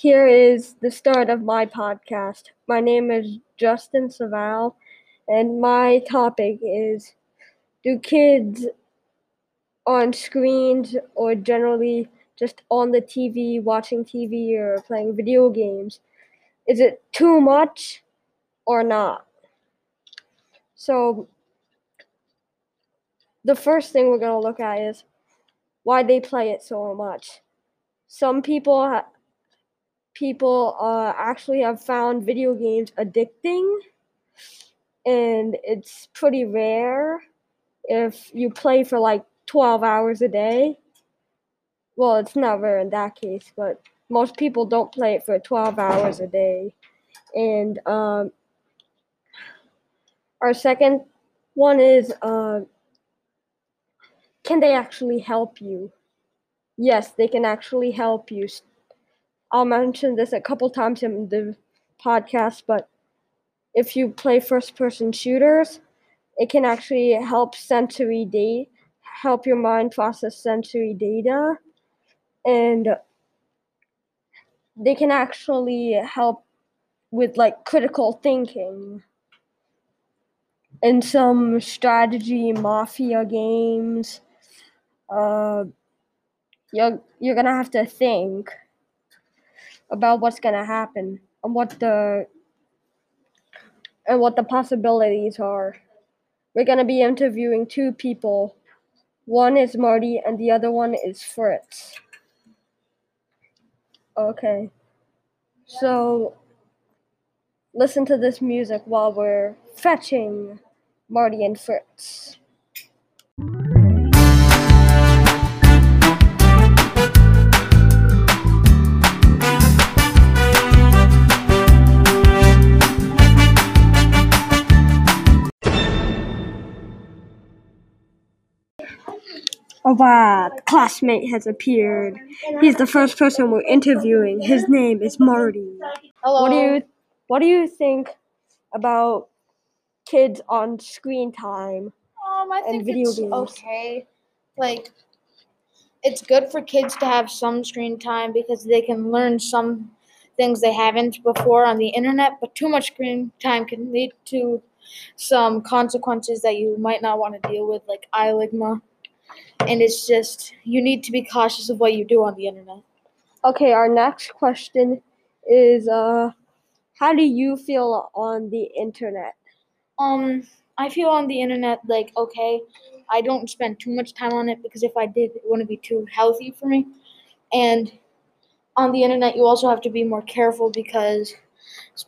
Here is the start of my podcast. My name is Justin Saval, and my topic is Do kids on screens or generally just on the TV, watching TV or playing video games, is it too much or not? So, the first thing we're going to look at is why they play it so much. Some people people uh, actually have found video games addicting, and it's pretty rare if you play for like 12 hours a day. Well, it's not rare in that case, but most people don't play it for 12 hours a day. And um, our second one is uh, can they actually help you? Yes, they can actually help you. I'll mention this a couple times in the podcast, but if you play first person shooters, it can actually help sensory data, help your mind process sensory data, and they can actually help with like critical thinking. In some strategy mafia games, uh, you're you're gonna have to think about what's gonna happen and what the and what the possibilities are. We're gonna be interviewing two people. One is Marty and the other one is Fritz. Okay. So listen to this music while we're fetching Marty and Fritz. A classmate has appeared. He's the first person we're interviewing. His name is Marty. Hello. What do you what do you think about kids on screen time? Um, I and think video it's games? okay. Like, it's good for kids to have some screen time because they can learn some things they haven't before on the internet. But too much screen time can lead to some consequences that you might not want to deal with, like eye ligma. And it's just you need to be cautious of what you do on the internet. Okay, our next question is uh how do you feel on the internet? Um, I feel on the internet like okay, I don't spend too much time on it because if I did, it wouldn't be too healthy for me. And on the internet, you also have to be more careful because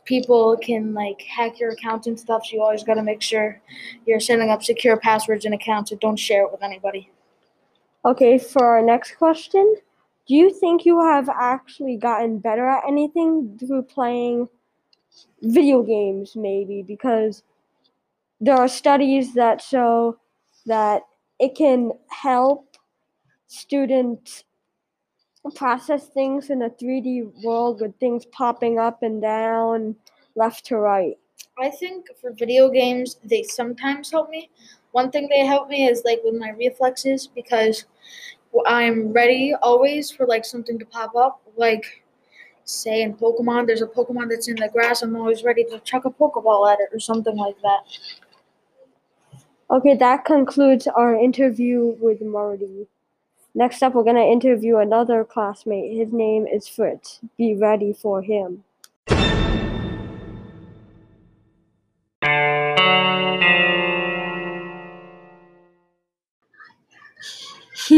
people can like hack your account and stuff. So you always got to make sure you're setting up secure passwords and accounts and don't share it with anybody. Okay, for our next question, do you think you have actually gotten better at anything through playing video games maybe because there are studies that show that it can help students process things in a 3D world with things popping up and down, left to right. I think for video games, they sometimes help me. One thing they help me is like with my reflexes because I'm ready always for like something to pop up. Like, say in Pokemon, there's a Pokemon that's in the grass. I'm always ready to chuck a Pokeball at it or something like that. Okay, that concludes our interview with Marty. Next up, we're going to interview another classmate. His name is Fritz. Be ready for him.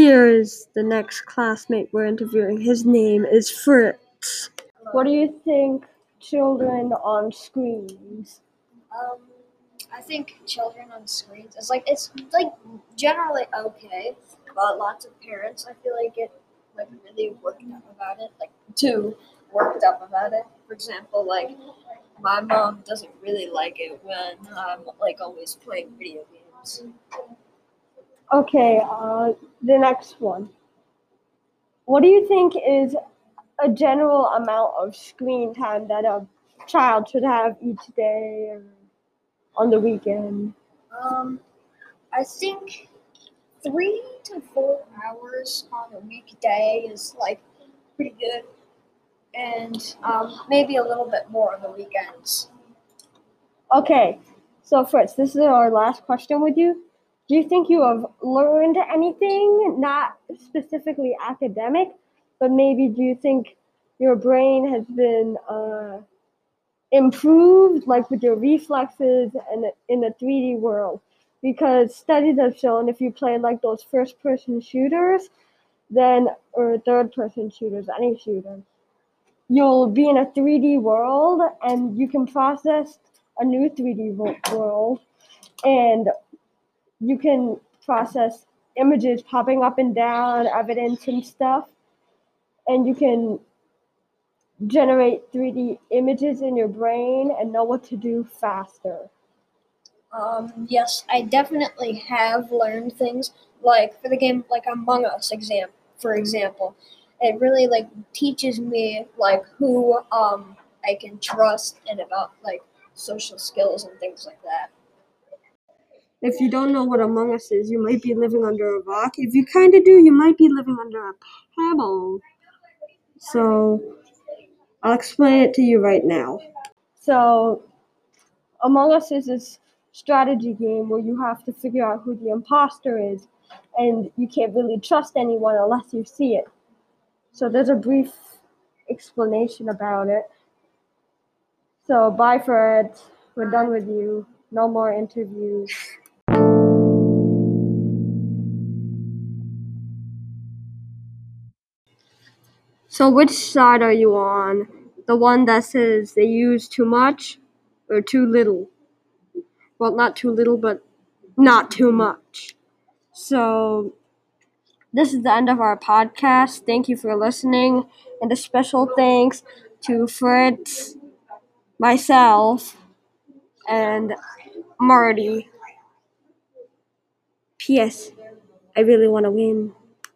Here's the next classmate we're interviewing. His name is Fritz. What do you think children on screens? Um, I think children on screens is like it's like generally okay, but lots of parents I feel like get like really worked up about it, like too worked up about it. For example, like my mom doesn't really like it when I'm like always playing video games. Okay, uh, the next one. What do you think is a general amount of screen time that a child should have each day or on the weekend? Um, I think three to four hours on a weekday is like pretty good. and um, maybe a little bit more on the weekends. Okay, so Fritz, this is our last question with you. Do you think you have learned anything, not specifically academic, but maybe do you think your brain has been uh, improved, like with your reflexes and in the 3D world? Because studies have shown if you play like those first person shooters, then, or third person shooters, any shooter, you'll be in a 3D world and you can process a new 3D world and you can process images popping up and down, evidence and stuff, and you can generate 3D images in your brain and know what to do faster. Um, yes, I definitely have learned things like for the game like Among Us exam, for example. It really like teaches me like who um I can trust and about like social skills and things like that. If you don't know what Among Us is, you might be living under a rock. If you kind of do, you might be living under a pebble. So, I'll explain it to you right now. So, Among Us is this strategy game where you have to figure out who the imposter is, and you can't really trust anyone unless you see it. So, there's a brief explanation about it. So, bye, Fred. We're done with you. No more interviews. So, which side are you on? The one that says they use too much or too little? Well, not too little, but not too much. So, this is the end of our podcast. Thank you for listening, and a special thanks to Fritz, myself, and Marty. P.S. I really want to win.